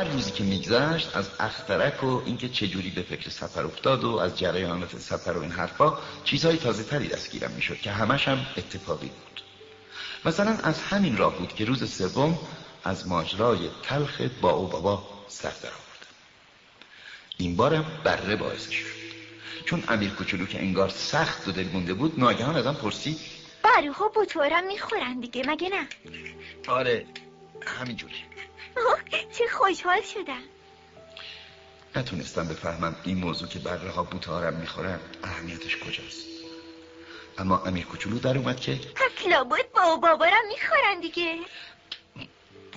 هر روزی که میگذشت از اخترک و اینکه چجوری به فکر سفر افتاد و از جریانات سفر و این حرفا چیزهای تازه تری دستگیرم می‌شد که همش هم اتفاقی بود. مثلا از همین راه بود که روز سوم از ماجرای تلخ با او بابا سر در آوردم این بارم بره باعث شد. چون امیر کوچولو که انگار سخت و دلمونده بود ناگهان ازم پرسید. باروها بطورم می‌خورن دیگه مگه نه؟ آره همینجوری. چه خوشحال شدم. نتونستم بفهمم این موضوع که بره ها بوتارم می‌خورن اهمیتش کجاست. اما امیر کوچولو در اومد که بود با بابارم می‌خورن دیگه.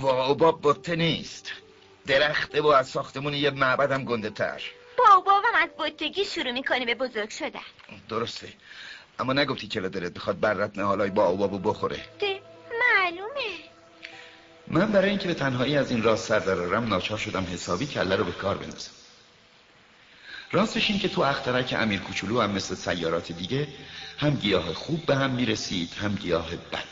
بابا بطه نیست. درخته و از ساختمون یه معبدم گنده تر بابام از بطگی شروع می‌کنه به بزرگ شدن. درسته. اما نگفتی که دلت بخواد برت نهالای با بابو بخوره. من برای اینکه به تنهایی از این راست سر درارم ناچار شدم حسابی کله رو به کار بندازم راستش این که تو اخترک امیر کوچولو هم مثل سیارات دیگه هم گیاه خوب به هم می‌رسید هم گیاه بد.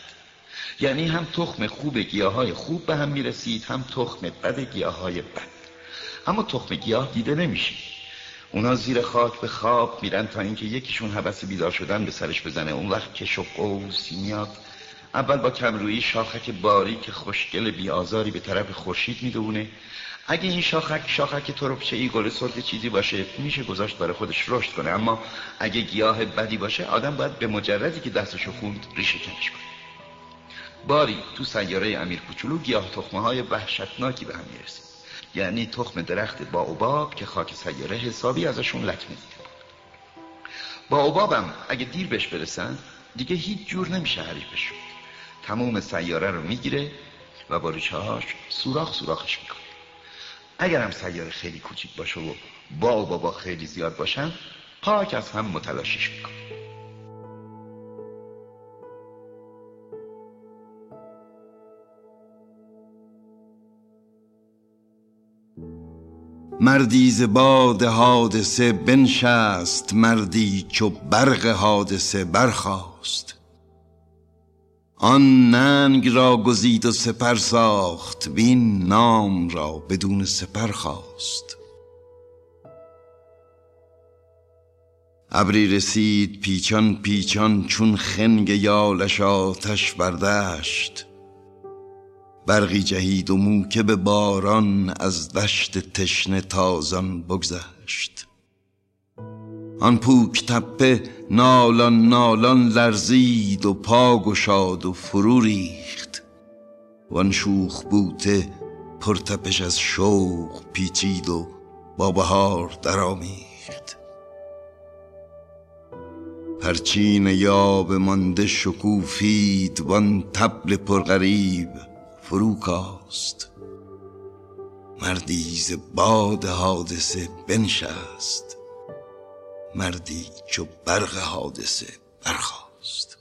یعنی هم تخم خوب گیاه های خوب به هم می‌رسید هم تخم بد گیاه های بد. اما تخم گیاه دیده نمیشه. اونا زیر خاک به خواب میرن تا اینکه یکیشون حبس بیدار شدن به سرش بزنه. اون وقت که شق و میاد اول با کمرویی شاخک باریک خوشگل بیآزاری به طرف خورشید می‌دونه اگه این شاخک شاخک تربچه ای گل سرد چیزی باشه میشه گذاشت برای خودش رشد کنه. اما اگه گیاه بدی باشه آدم باید به مجردی که دستشو خوند ریشه کنش کنه. باری تو سیاره امیر کوچولو گیاه تخمه های وحشتناکی به هم می‌رسید. یعنی تخم درخت با اوباب که خاک سیاره حسابی ازشون لکمه دیده با اوبابم اگه دیر بهش برسن دیگه هیچ جور نمیشه حریفش شد. تموم سیاره رو می‌گیره و با هاش سوراخ سوراخش می‌کنه. اگر هم سیاره خیلی کوچیک باشه و با و بابا خیلی زیاد باشن پاک از هم متلاشیش می‌کنه. مردی ز باد حادثه بنشست مردی چو برق حادثه برخاست. آن ننگ را گزید و سپر ساخت وین نام را بدون سپر خواست. ابری رسید پیچان پیچان چون خنگ یالش آتش بردشت برقی جهید و موکب باران از دشت تشنه تازان بگذشت. آن پوک تپه نالان نالان لرزید و پا گشاد و فرو ریخت. وان شوخ بوته پرتپش از شوق پیچید و با بهار درآمیخت. پرچین یاب مانده شکوفید وان تبل پرغریب فرو کاست. مردی ز باد حادثه بنشست. مردی چو برق حادثه برخاست.